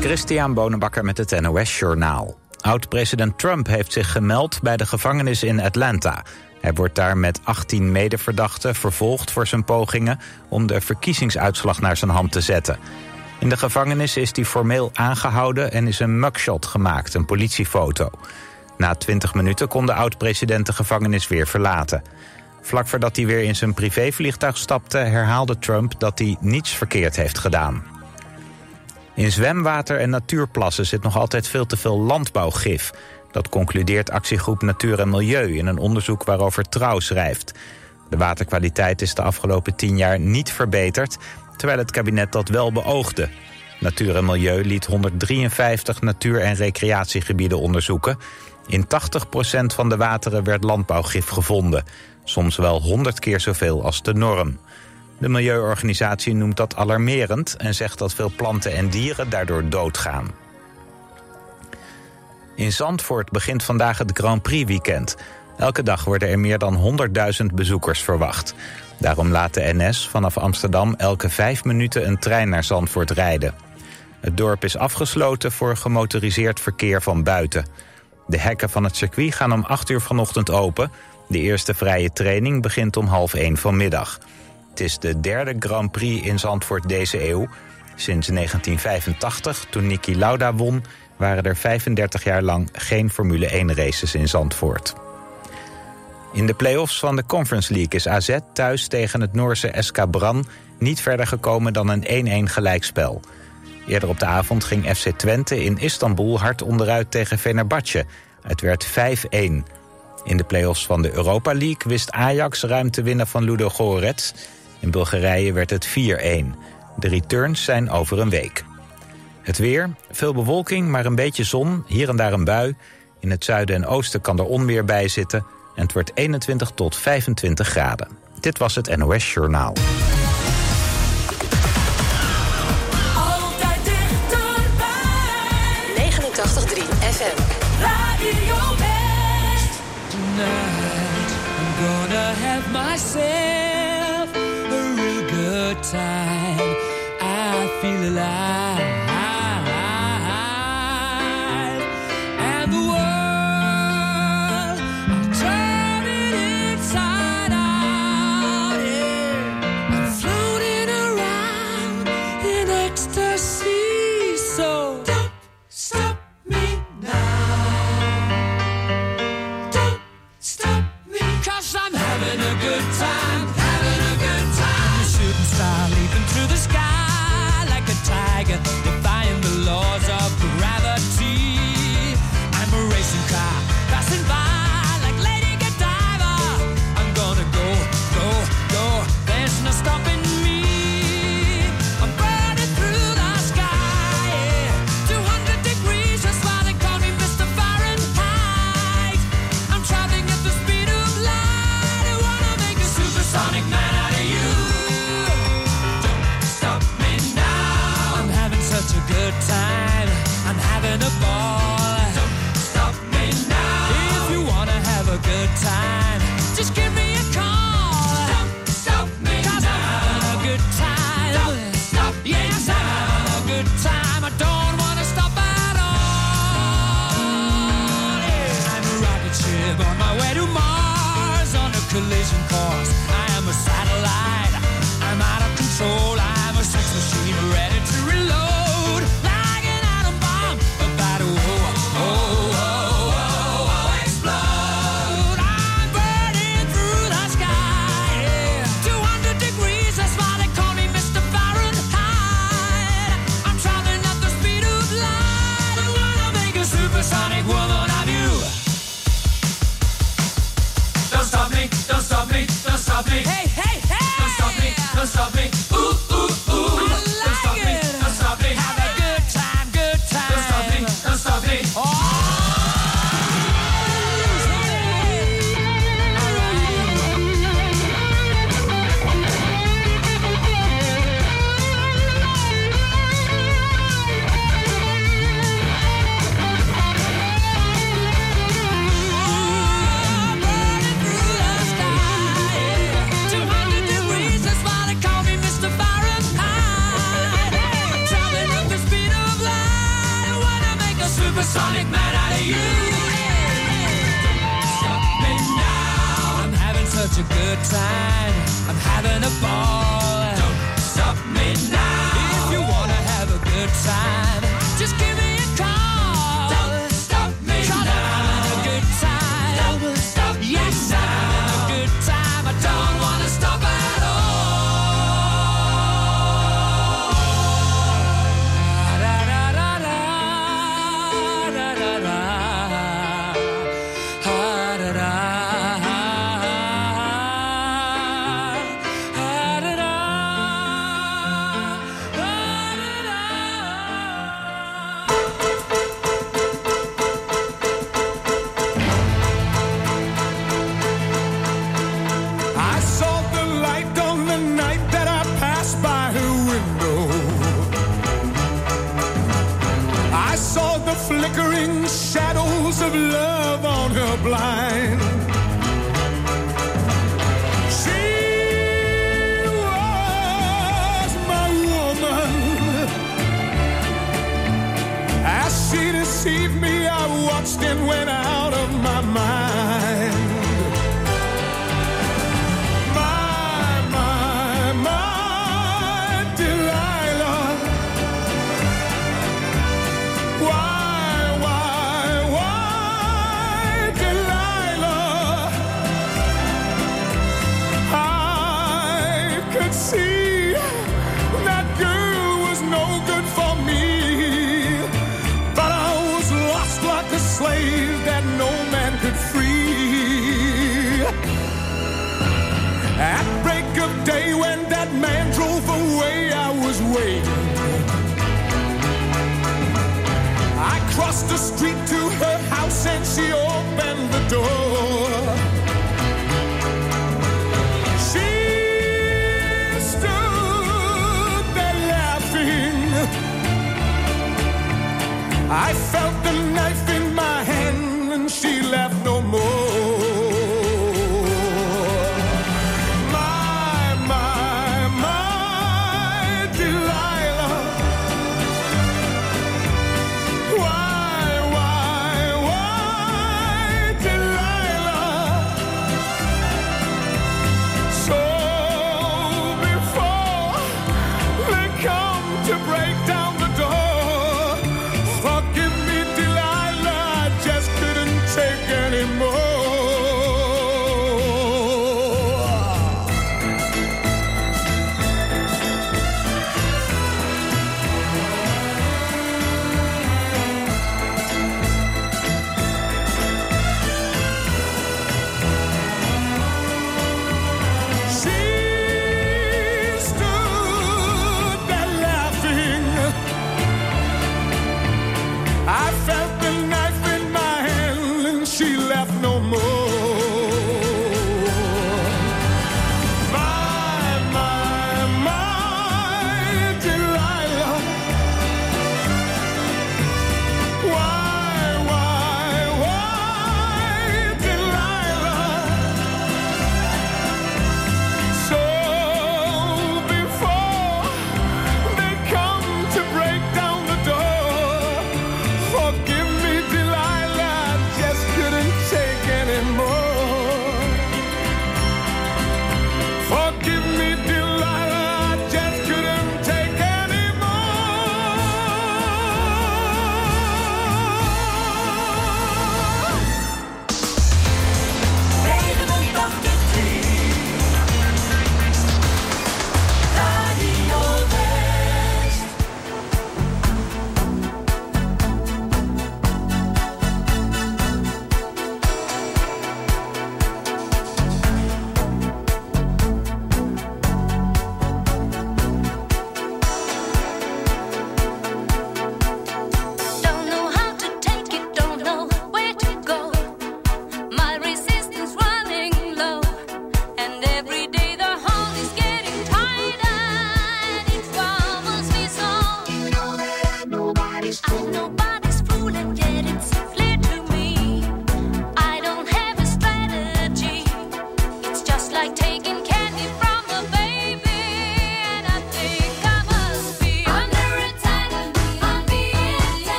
Christian Bonenbakker met het NOS Journaal. Oud-president Trump heeft zich gemeld bij de gevangenis in Atlanta. Hij wordt daar met 18 medeverdachten vervolgd voor zijn pogingen... om de verkiezingsuitslag naar zijn hand te zetten. In de gevangenis is hij formeel aangehouden en is een mugshot gemaakt, een politiefoto. Na 20 minuten kon de oud-president de gevangenis weer verlaten. Vlak voordat hij weer in zijn privévliegtuig stapte... herhaalde Trump dat hij niets verkeerd heeft gedaan. In zwemwater en natuurplassen zit nog altijd veel te veel landbouwgif. Dat concludeert actiegroep Natuur en Milieu in een onderzoek waarover Trouw schrijft. De waterkwaliteit is de afgelopen tien jaar niet verbeterd... terwijl het kabinet dat wel beoogde. Natuur en Milieu liet 153 natuur- en recreatiegebieden onderzoeken. In 80% van de wateren werd landbouwgif gevonden. Soms wel 100 keer zoveel als de norm. De milieuorganisatie noemt dat alarmerend en zegt dat veel planten en dieren daardoor doodgaan. In Zandvoort begint vandaag het Grand Prix weekend. Elke dag worden er meer dan 100.000 bezoekers verwacht. Daarom laat de NS vanaf Amsterdam elke vijf minuten een trein naar Zandvoort rijden. Het dorp is afgesloten voor gemotoriseerd verkeer van buiten. De hekken van het circuit gaan om 8 uur vanochtend open. De eerste vrije training begint om half 1 vanmiddag. Is de derde Grand Prix in Zandvoort deze eeuw. Sinds 1985, toen Niki Lauda won... waren er 35 jaar lang geen Formule 1 races in Zandvoort. In de play-offs van de Conference League is AZ thuis tegen het Noorse SK Bran... niet verder gekomen dan een 1-1 gelijkspel. Eerder op de avond ging FC Twente in Istanbul hard onderuit tegen Fenerbahce. Het werd 5-1. In de play-offs van de Europa League wist Ajax ruim te winnen van Ludo Gorets... In Bulgarije werd het 4-1. De returns zijn over een week. Het weer, veel bewolking, maar een beetje zon, hier en daar een bui. In het zuiden en oosten kan er onweer bij zitten... en het wordt 21 tot 25 graden. Dit was het NOS Journaal. Altijd dichterbij. 89.3 FM. Radio West. Tonight I'm gonna have myself time. I feel alive. consolation cost.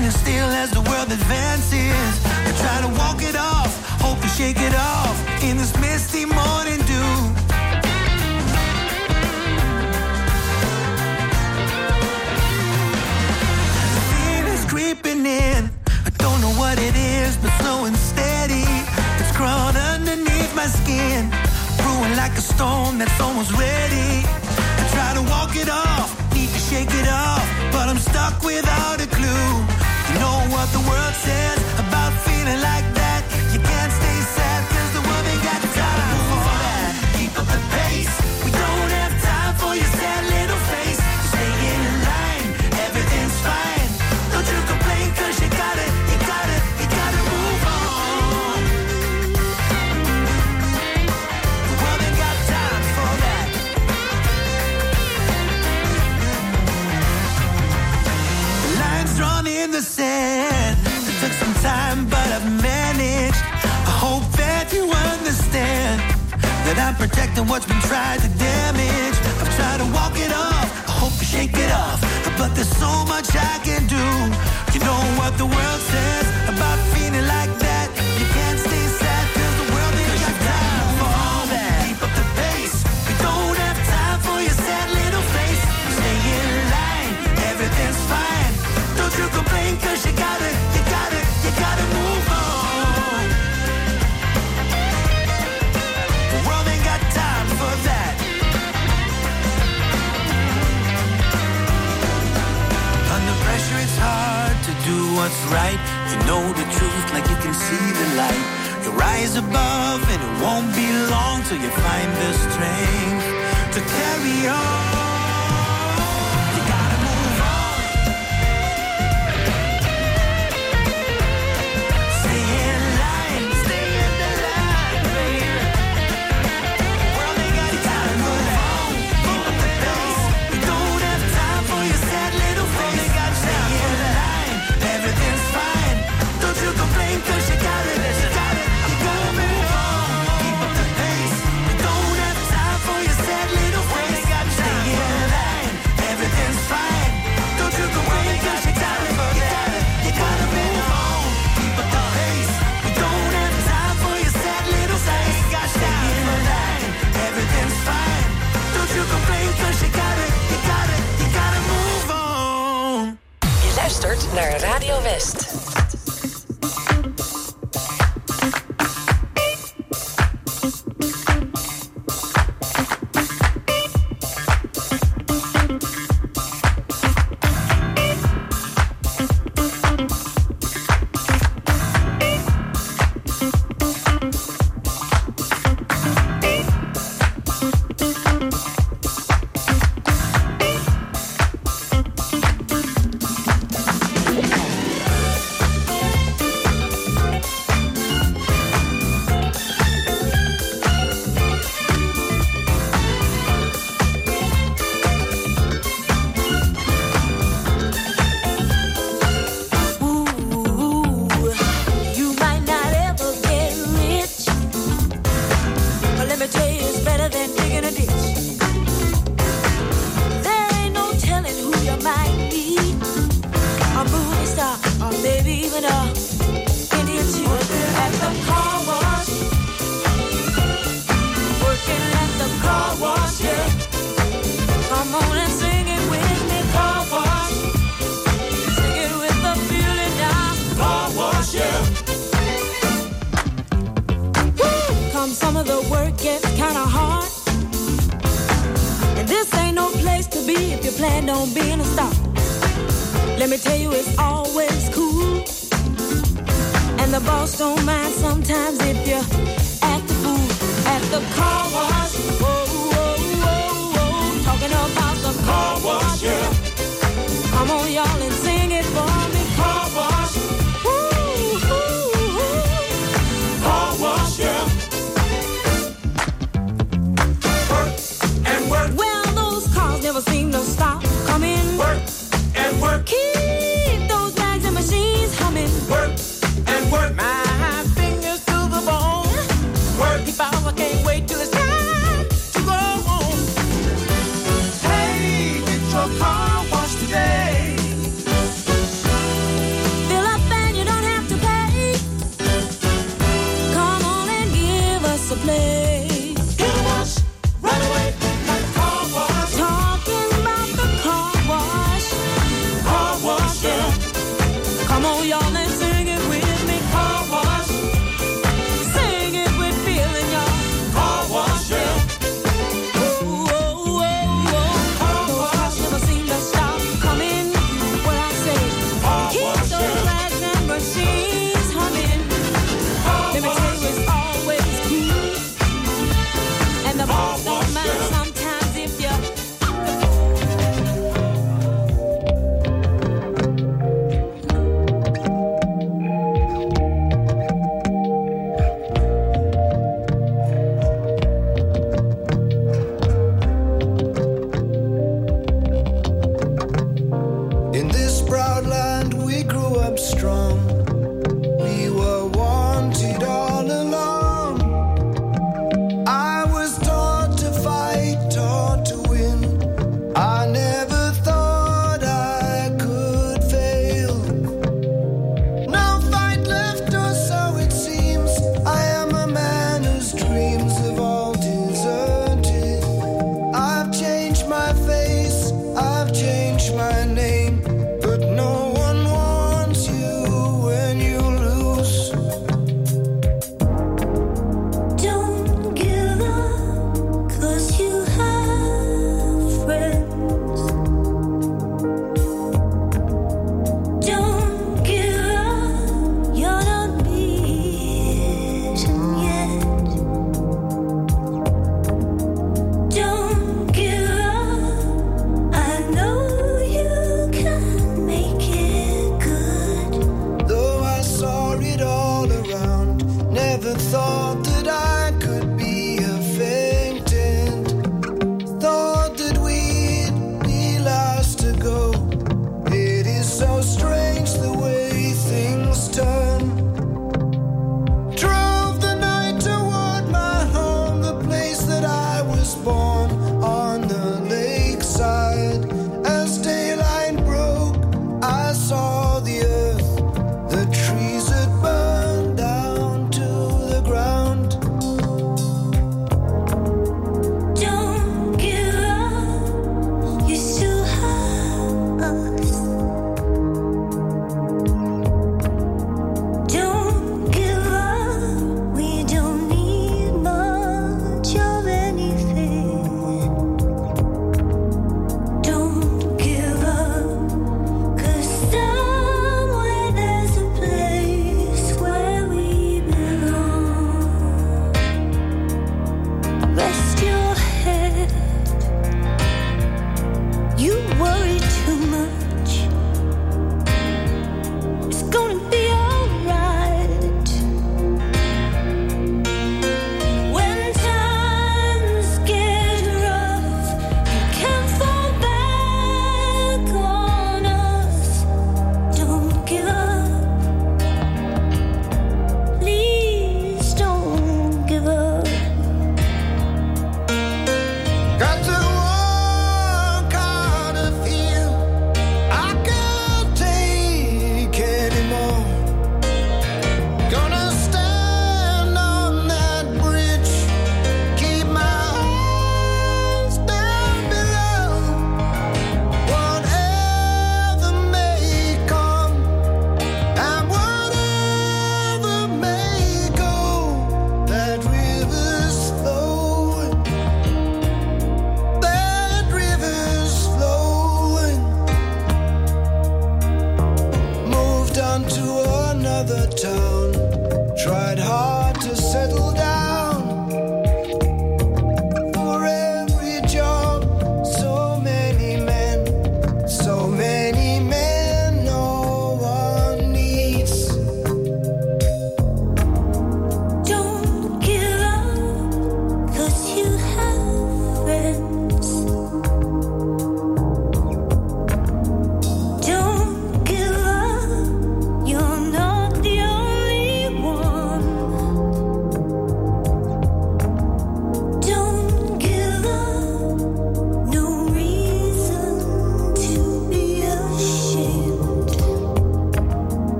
Standing still as the world advances. I try to walk it off, hope to shake it off in this misty morning dew. The feeling's creeping in. I don't know what it is, but slow and steady. It's crawled underneath my skin, brewing like a storm that's almost ready. I try to walk it off, need to shake it off, but I'm stuck without a clue. You know what the world says about feeling like that? I'm protecting what's been tried to damage. I've tried to walk it off. I hope to shake it off, but there's so much I can do. You know what the world says about feeling what's right. You know the truth like you can see the light. You rise above, and it won't be long till you find the strength to carry on. Naar Radio West. Or maybe even a Indian at the car wash, working at the car wash. Yeah, come on and sing it with me, car wash. Sing it with the feeling. Car wash, yeah. Come some of the work gets kinda hard. And this ain't no place to be if you plan on being a star. Let me tell you, it's always cool. And the boss don't mind sometimes if you act the fool at the car wash. Whoa, whoa, whoa, whoa. Talking about the car wash, yeah. Come on, y'all, and sing it Oh,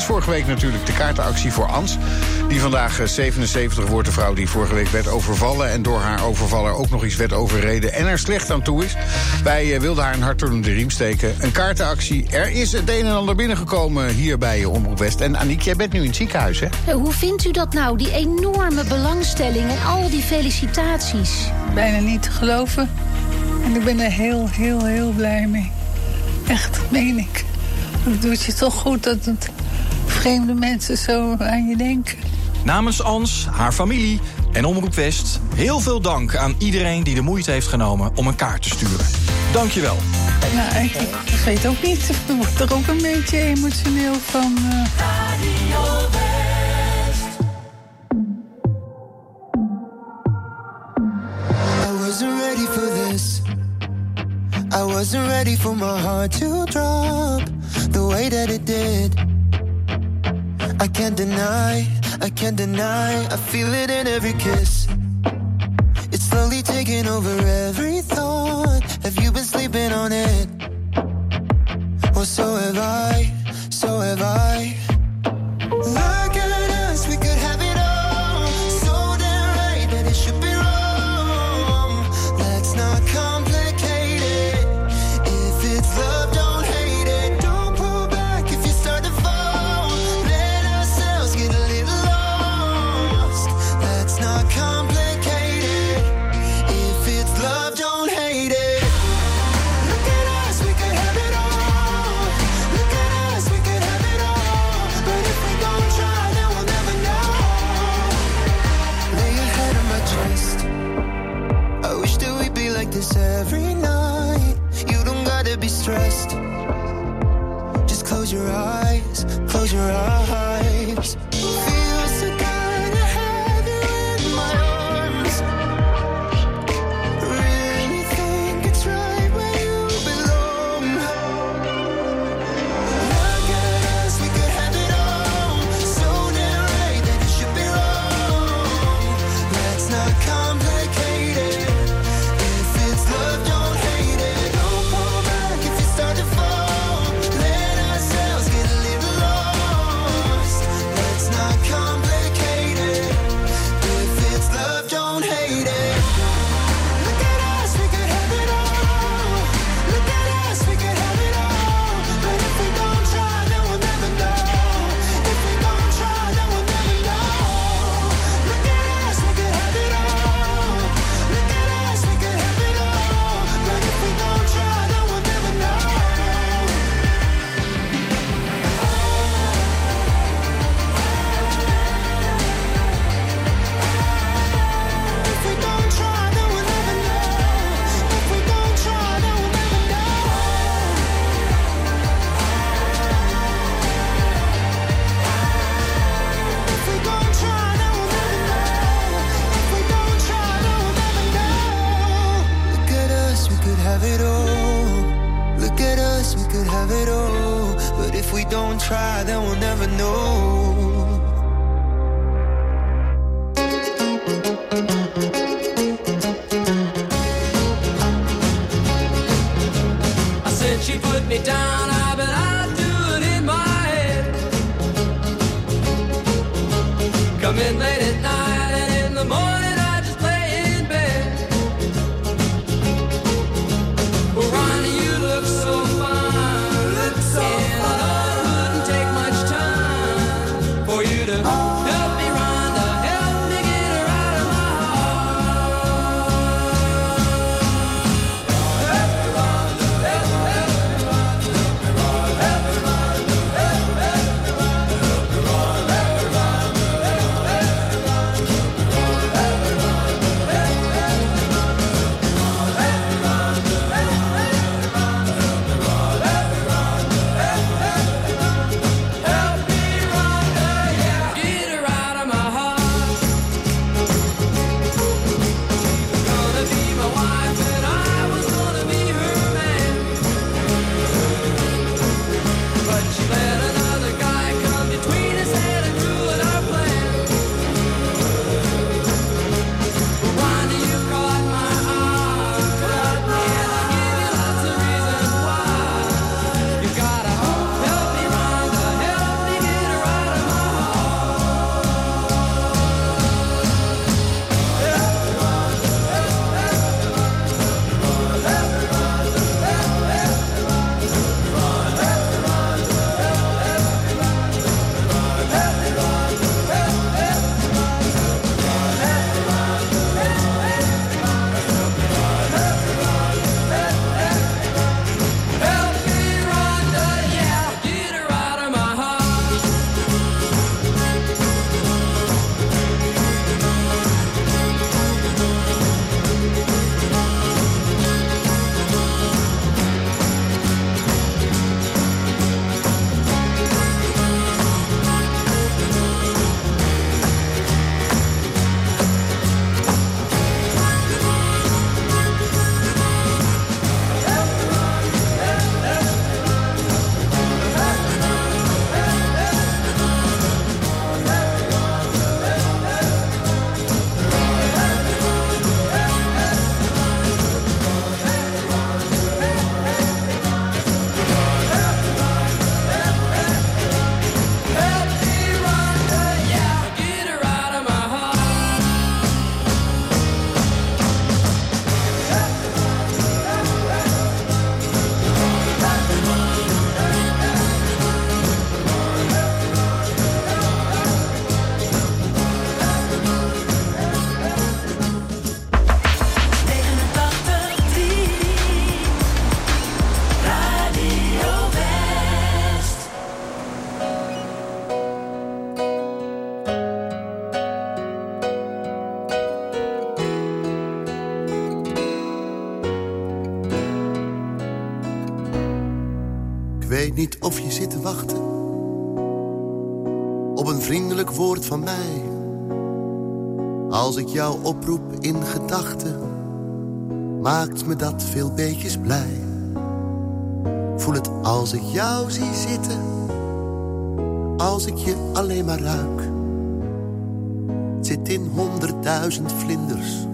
sinds vorige week natuurlijk de kaartenactie voor Ans. Die vandaag eh, 77 wordt. De vrouw die vorige week werd overvallen... en door haar overvaller ook nog eens werd overreden... en er slecht aan toe is. Wij eh, wilden haar een hart onder de riem steken. Een kaartenactie. Er is het een en ander binnengekomen hier bij eh, Omroep West. En Aniek, jij bent nu in het ziekenhuis, hè? Eh, Hoe vindt u dat nou, die enorme belangstelling en al die felicitaties? bijna niet te geloven. En ik ben er heel, heel, heel blij mee. Echt, meen ik. Het doet je toch goed dat het vreemde mensen zo aan je denken. Namens Ans, haar familie en Omroep West... heel veel dank aan iedereen die de moeite heeft genomen om een kaart te sturen. Dankjewel. Nou, ik, ik weet ook niet. Ik word er ook een beetje emotioneel van. eh. I wasn't ready for this. I wasn't ready for my heart to drop the way that it did. I can't deny, I can't deny, I feel it in every kiss. It's slowly taking over every thought. Have you been sleeping on it? Well, so have I, so have I. then we'll never know. Niet of je zit te wachten op een vriendelijk woord van mij. Als ik jou oproep in gedachten, maakt me dat veel beetjes blij. Voel het als ik jou zie zitten, als ik je alleen maar ruik. Zit in honderdduizend vlinders,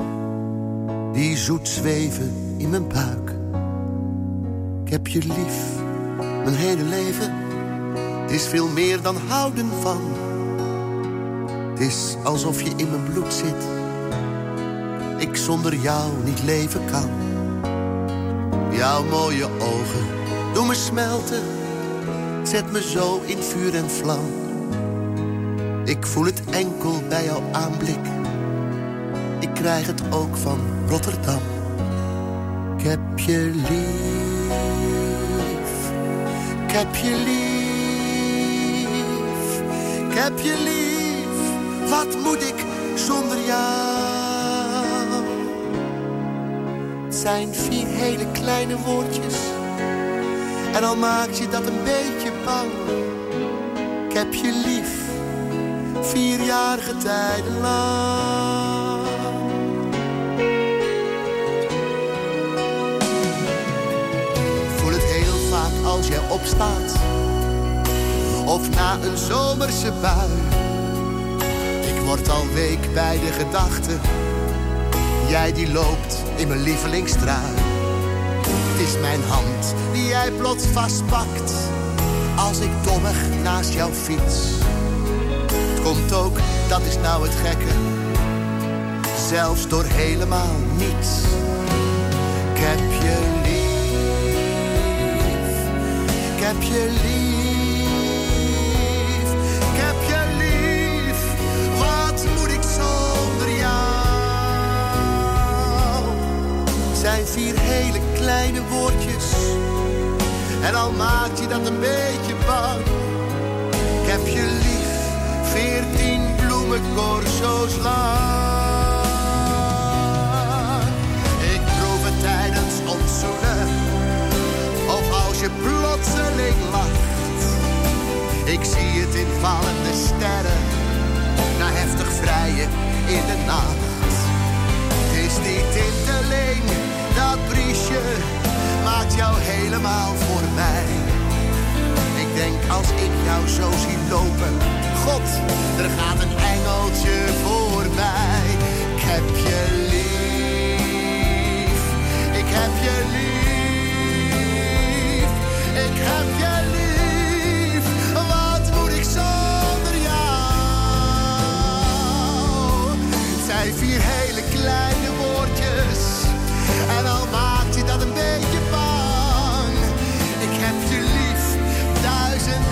die zoet zweven in mijn buik. Ik heb je lief, mijn hele leven. Is veel meer dan houden van. Het is alsof je in mijn bloed zit. Ik zonder jou niet leven kan. Jouw mooie ogen doen me smelten. Zet me zo in vuur en vlam. Ik voel het enkel bij jouw aanblik. Ik krijg het ook van Rotterdam. Ik heb je lief. Heb je lief. Ik heb je lief. Wat moet ik zonder jou? Het zijn vier hele kleine woordjes. En al maakt je dat een beetje bang. Ik heb je lief. Vierjarige tijden lang. Opstaat. Of na een zomerse bui. Ik word al week bij de gedachte. Jij die loopt in mijn lievelingstrui. Het is mijn hand die jij plots vastpakt. Als ik dommig naast jou fiets. Komt ook, dat is nou het gekke. Zelfs door helemaal niets. Ik heb je heb je lief. Ik heb je lief. Wat moet ik zonder jou? Zijn vier hele kleine woordjes. En al maakt je dat een beetje bang. Ik heb je lief. Veertien bloemencorso's lang. Je plotseling lacht. Ik zie het in vallende sterren. Na heftig vrijen in de nacht. Het is te leen, dat briesje maakt jou helemaal voor mij. Ik denk als ik jou zo zie lopen, God, er gaat een engeltje voorbij. Ik heb je lief, ik heb je lief, ik heb je lief. Wat moet ik zonder jou? Zijn vier hele kleine woordjes. En al maakt je dat een beetje bang. Ik heb je lief, duizend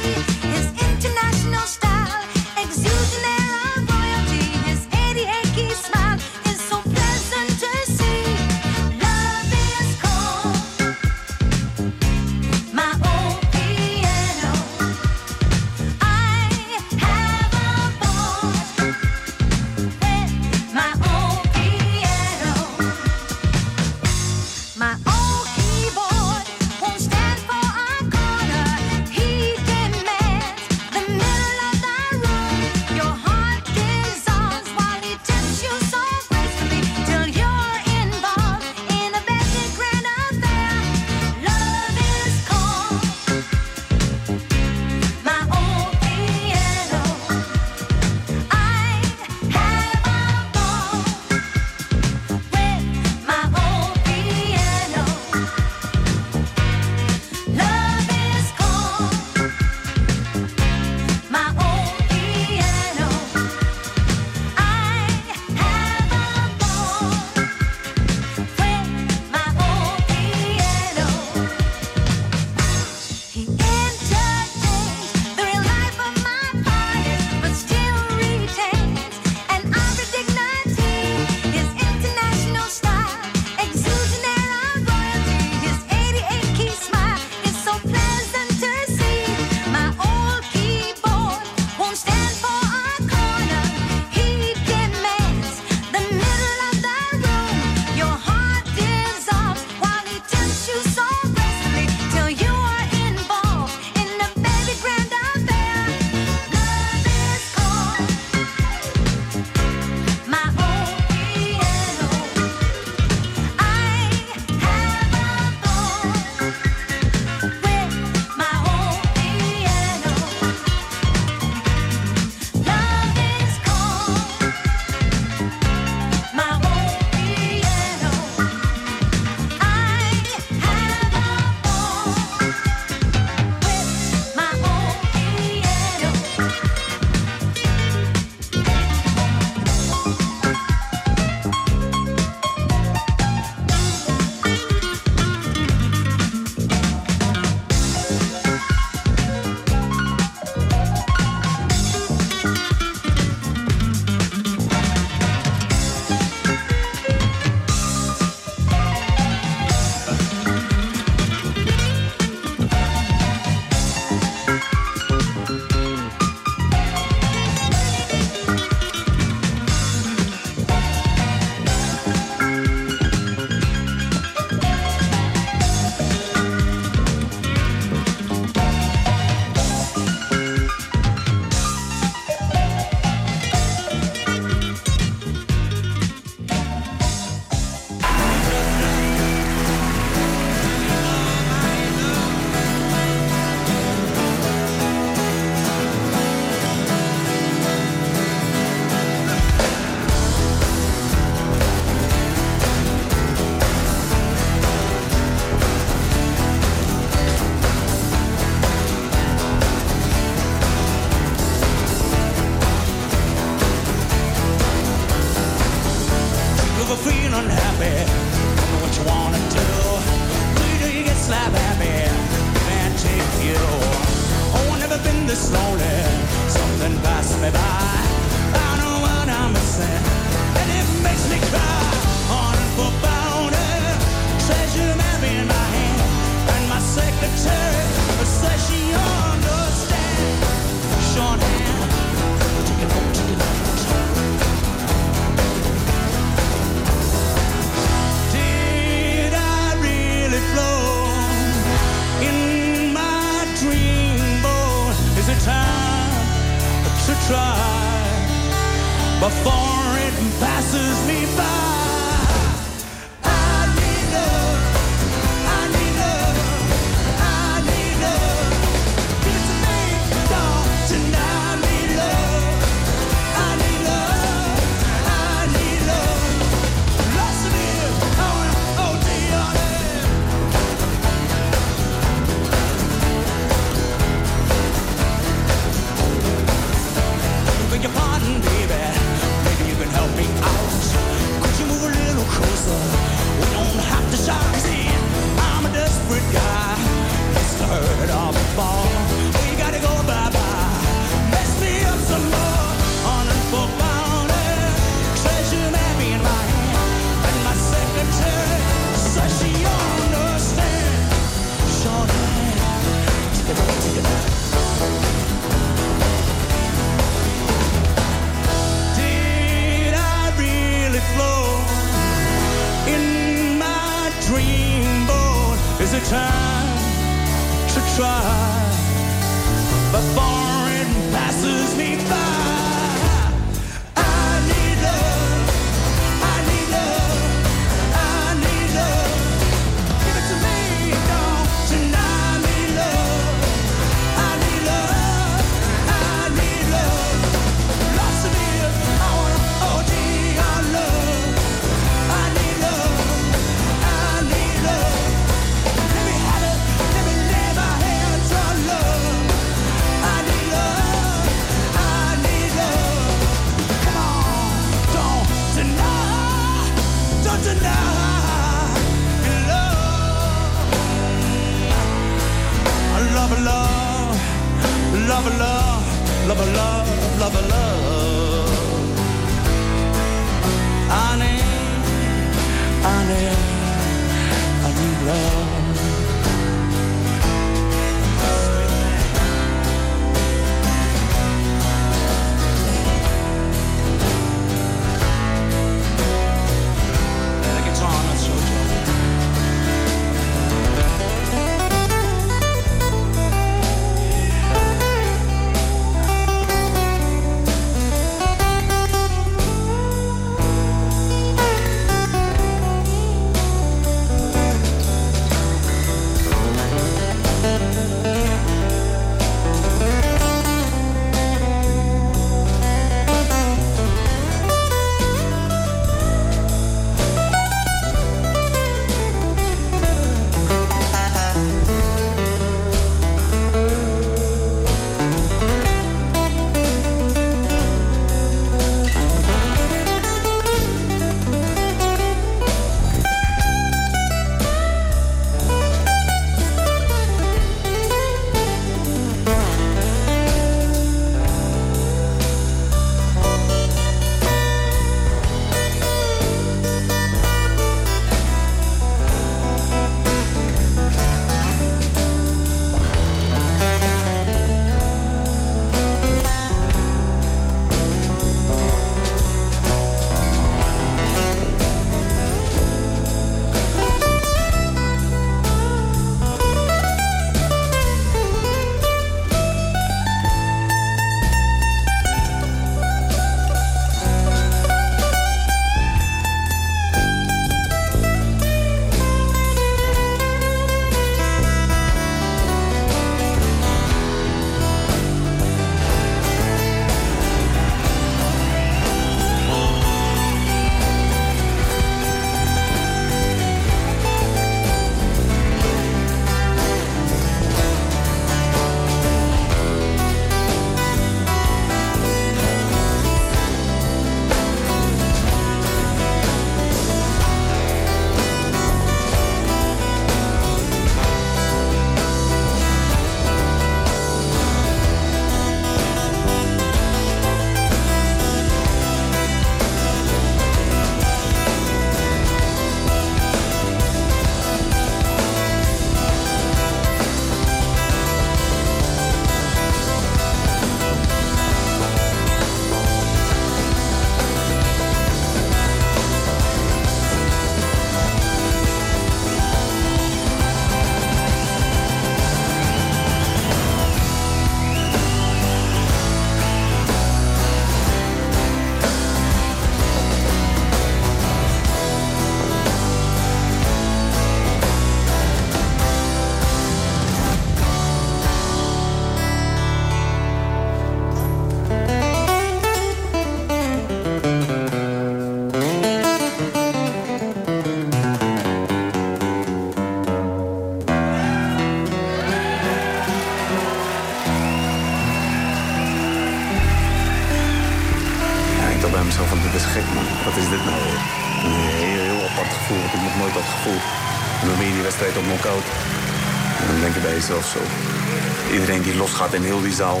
zaal.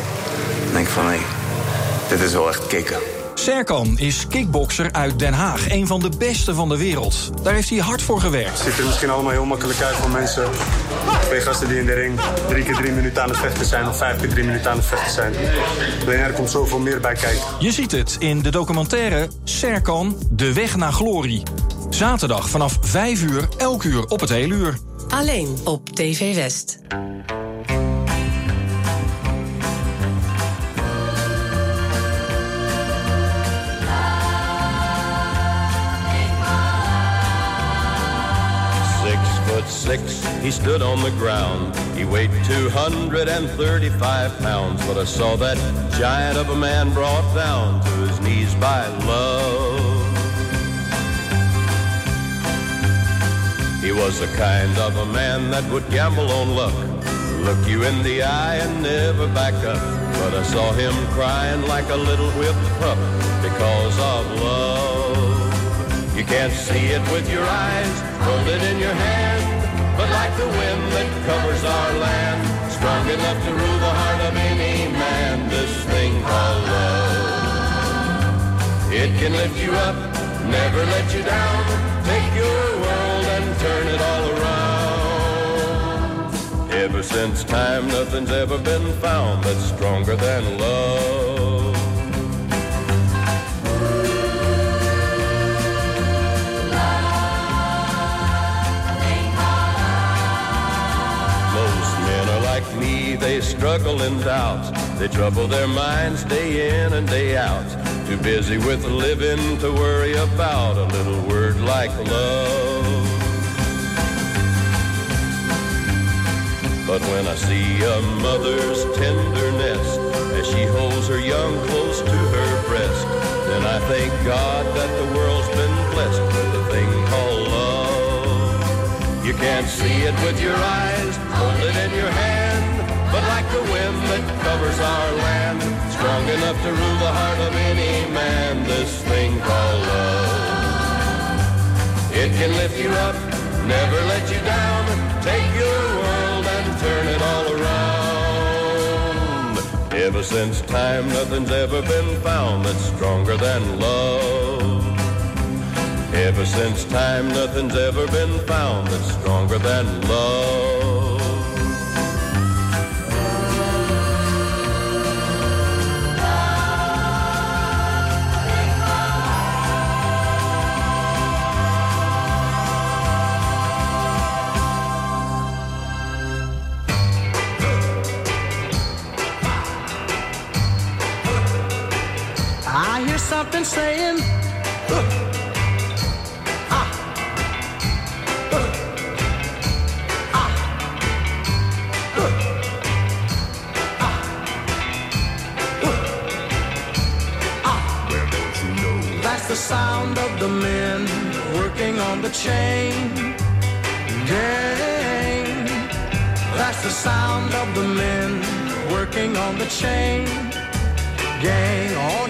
Dan denk ik van, hé, dit is wel echt kicken. Serkan is kickbokser uit Den Haag, een van de beste van de wereld. Daar heeft hij hard voor gewerkt. Het ziet er misschien allemaal heel makkelijk uit voor mensen. Twee gasten die in de ring drie keer drie minuten aan het vechten zijn... of vijf keer drie minuten aan het vechten zijn. Alleen er komt zoveel meer bij kijken. Je ziet het in de documentaire Serkan, De Weg naar Glorie. Zaterdag vanaf 5 uur, elk uur op het hele uur. Alleen op TV West. Six, he stood on the ground. He weighed 235 pounds, but I saw that giant of a man brought down to his knees by love. He was the kind of a man that would gamble on luck, look you in the eye and never back up. But I saw him crying like a little whipped pup because of love. You can't see it with your eyes, hold it in your hand. But like the wind that covers our land, strong enough to rule the heart of any man, this thing called love. It can lift you up, never let you down, take your world and turn it all around. Ever since time, nothing's ever been found that's stronger than love. They struggle in doubt. They trouble their minds day in and day out. Too busy with living to worry about a little word like love. But when I see a mother's tenderness as she holds her young close to her breast, then I thank God that the world's been blessed with a thing called love. You can't see it with your eyes, hold it in your hand, but like the wind that covers our land, strong enough to rule the heart of any man, this thing called love. It can lift you up, never let you down, take your world and turn it all around. Ever since time, nothing's ever been found that's stronger than love. Ever since time, nothing's ever been found that's stronger than love. Something saying, "Huh, ah, ah, ah, huh, ah." That's the sound of the men working on the chain gang. That's the sound of the men working on the chain gang. All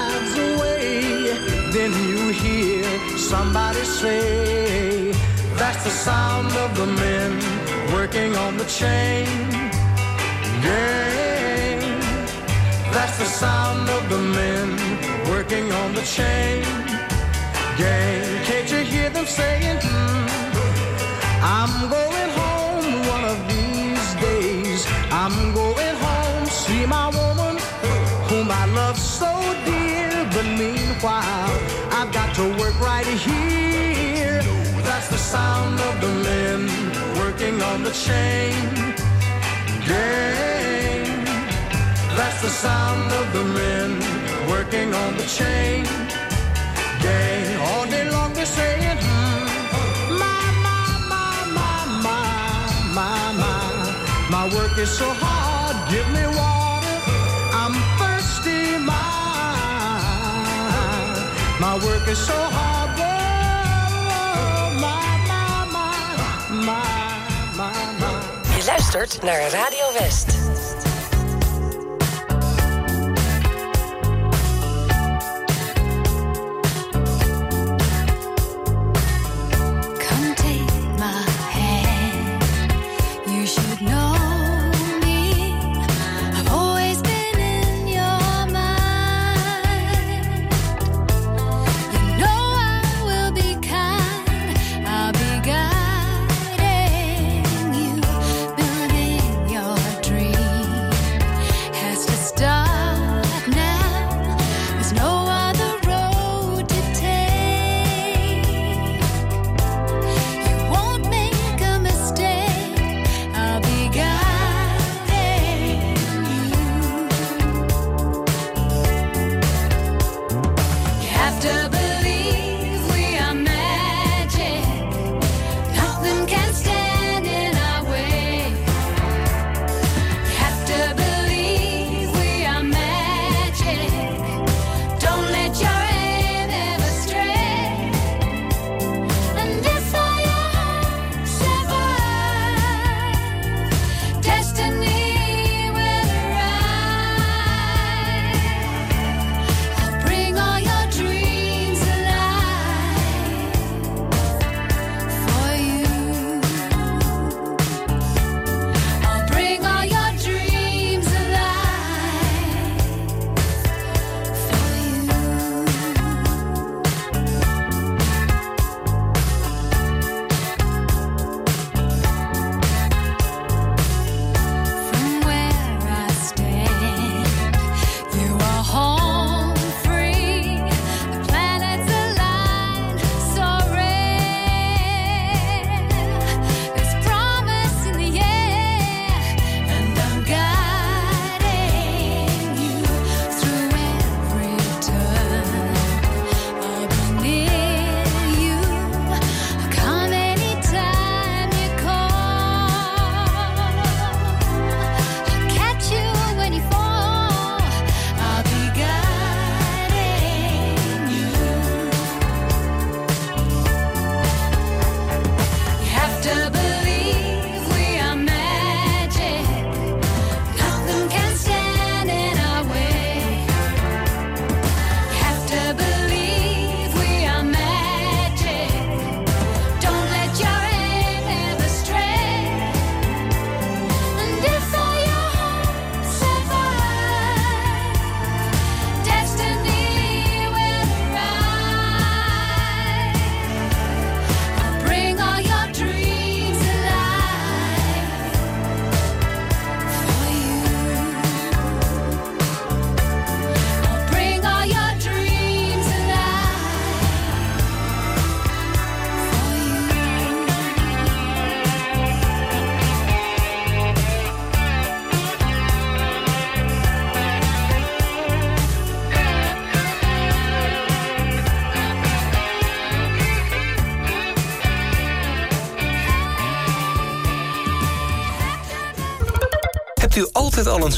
Then you hear somebody say, That's the sound of the men working on the chain gang. That's the sound of the men working on the chain gang. Can't you hear them saying, "Hmm, I'm going home one of these days. I'm going home, see my woman whom I love so dear. But meanwhile, to work right here. That's the sound of the men working on the chain gang. That's the sound of the men working on the chain gang. All day long they're saying, hmm, my, my, my, my, my, my, my. My work is so hard, give me water. My work is so hard, whoa, my, my, my, my, my, my. Je luistert naar Radio West.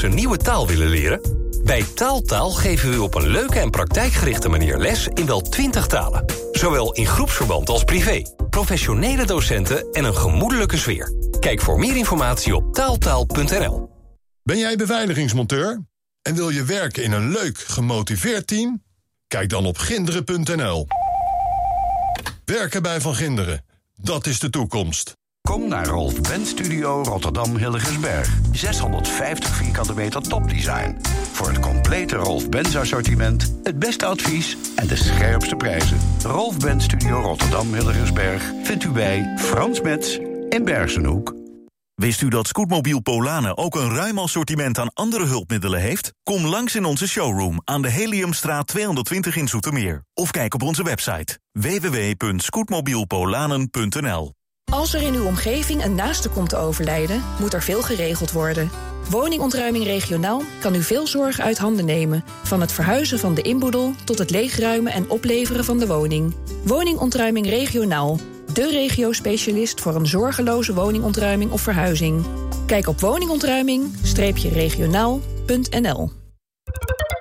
Een nieuwe taal willen leren? Bij Taaltaal geven we u op een leuke en praktijkgerichte manier les in wel 20 talen. Zowel in groepsverband als privé. Professionele docenten en een gemoedelijke sfeer. Kijk voor meer informatie op taaltaal.nl. Ben jij beveiligingsmonteur? En wil je werken in een leuk, gemotiveerd team? Kijk dan op ginderen.nl. Werken bij Van Ginderen, dat is de toekomst. Kom naar Rolf Benz Studio Rotterdam Hilligensberg. 650 vierkante meter topdesign. Voor het complete Rolf Benz assortiment, het beste advies en de scherpste prijzen. Rolf Benz Studio Rotterdam Hilligensberg vindt u bij Frans Metz in Bergenhoek. Wist u dat Scootmobiel Polanen ook een ruim assortiment aan andere hulpmiddelen heeft? Kom langs in onze showroom aan de Heliumstraat 220 in Zoetermeer. Of kijk op onze website www.scootmobielpolanen.nl Als er in uw omgeving een naaste komt te overlijden, moet er veel geregeld worden. Woningontruiming regionaal kan u veel zorg uit handen nemen. Van het verhuizen van de inboedel tot het leegruimen en opleveren van de woning. Woningontruiming regionaal. De regio-specialist voor een zorgeloze woningontruiming of verhuizing. Kijk op woningontruiming-regionaal.nl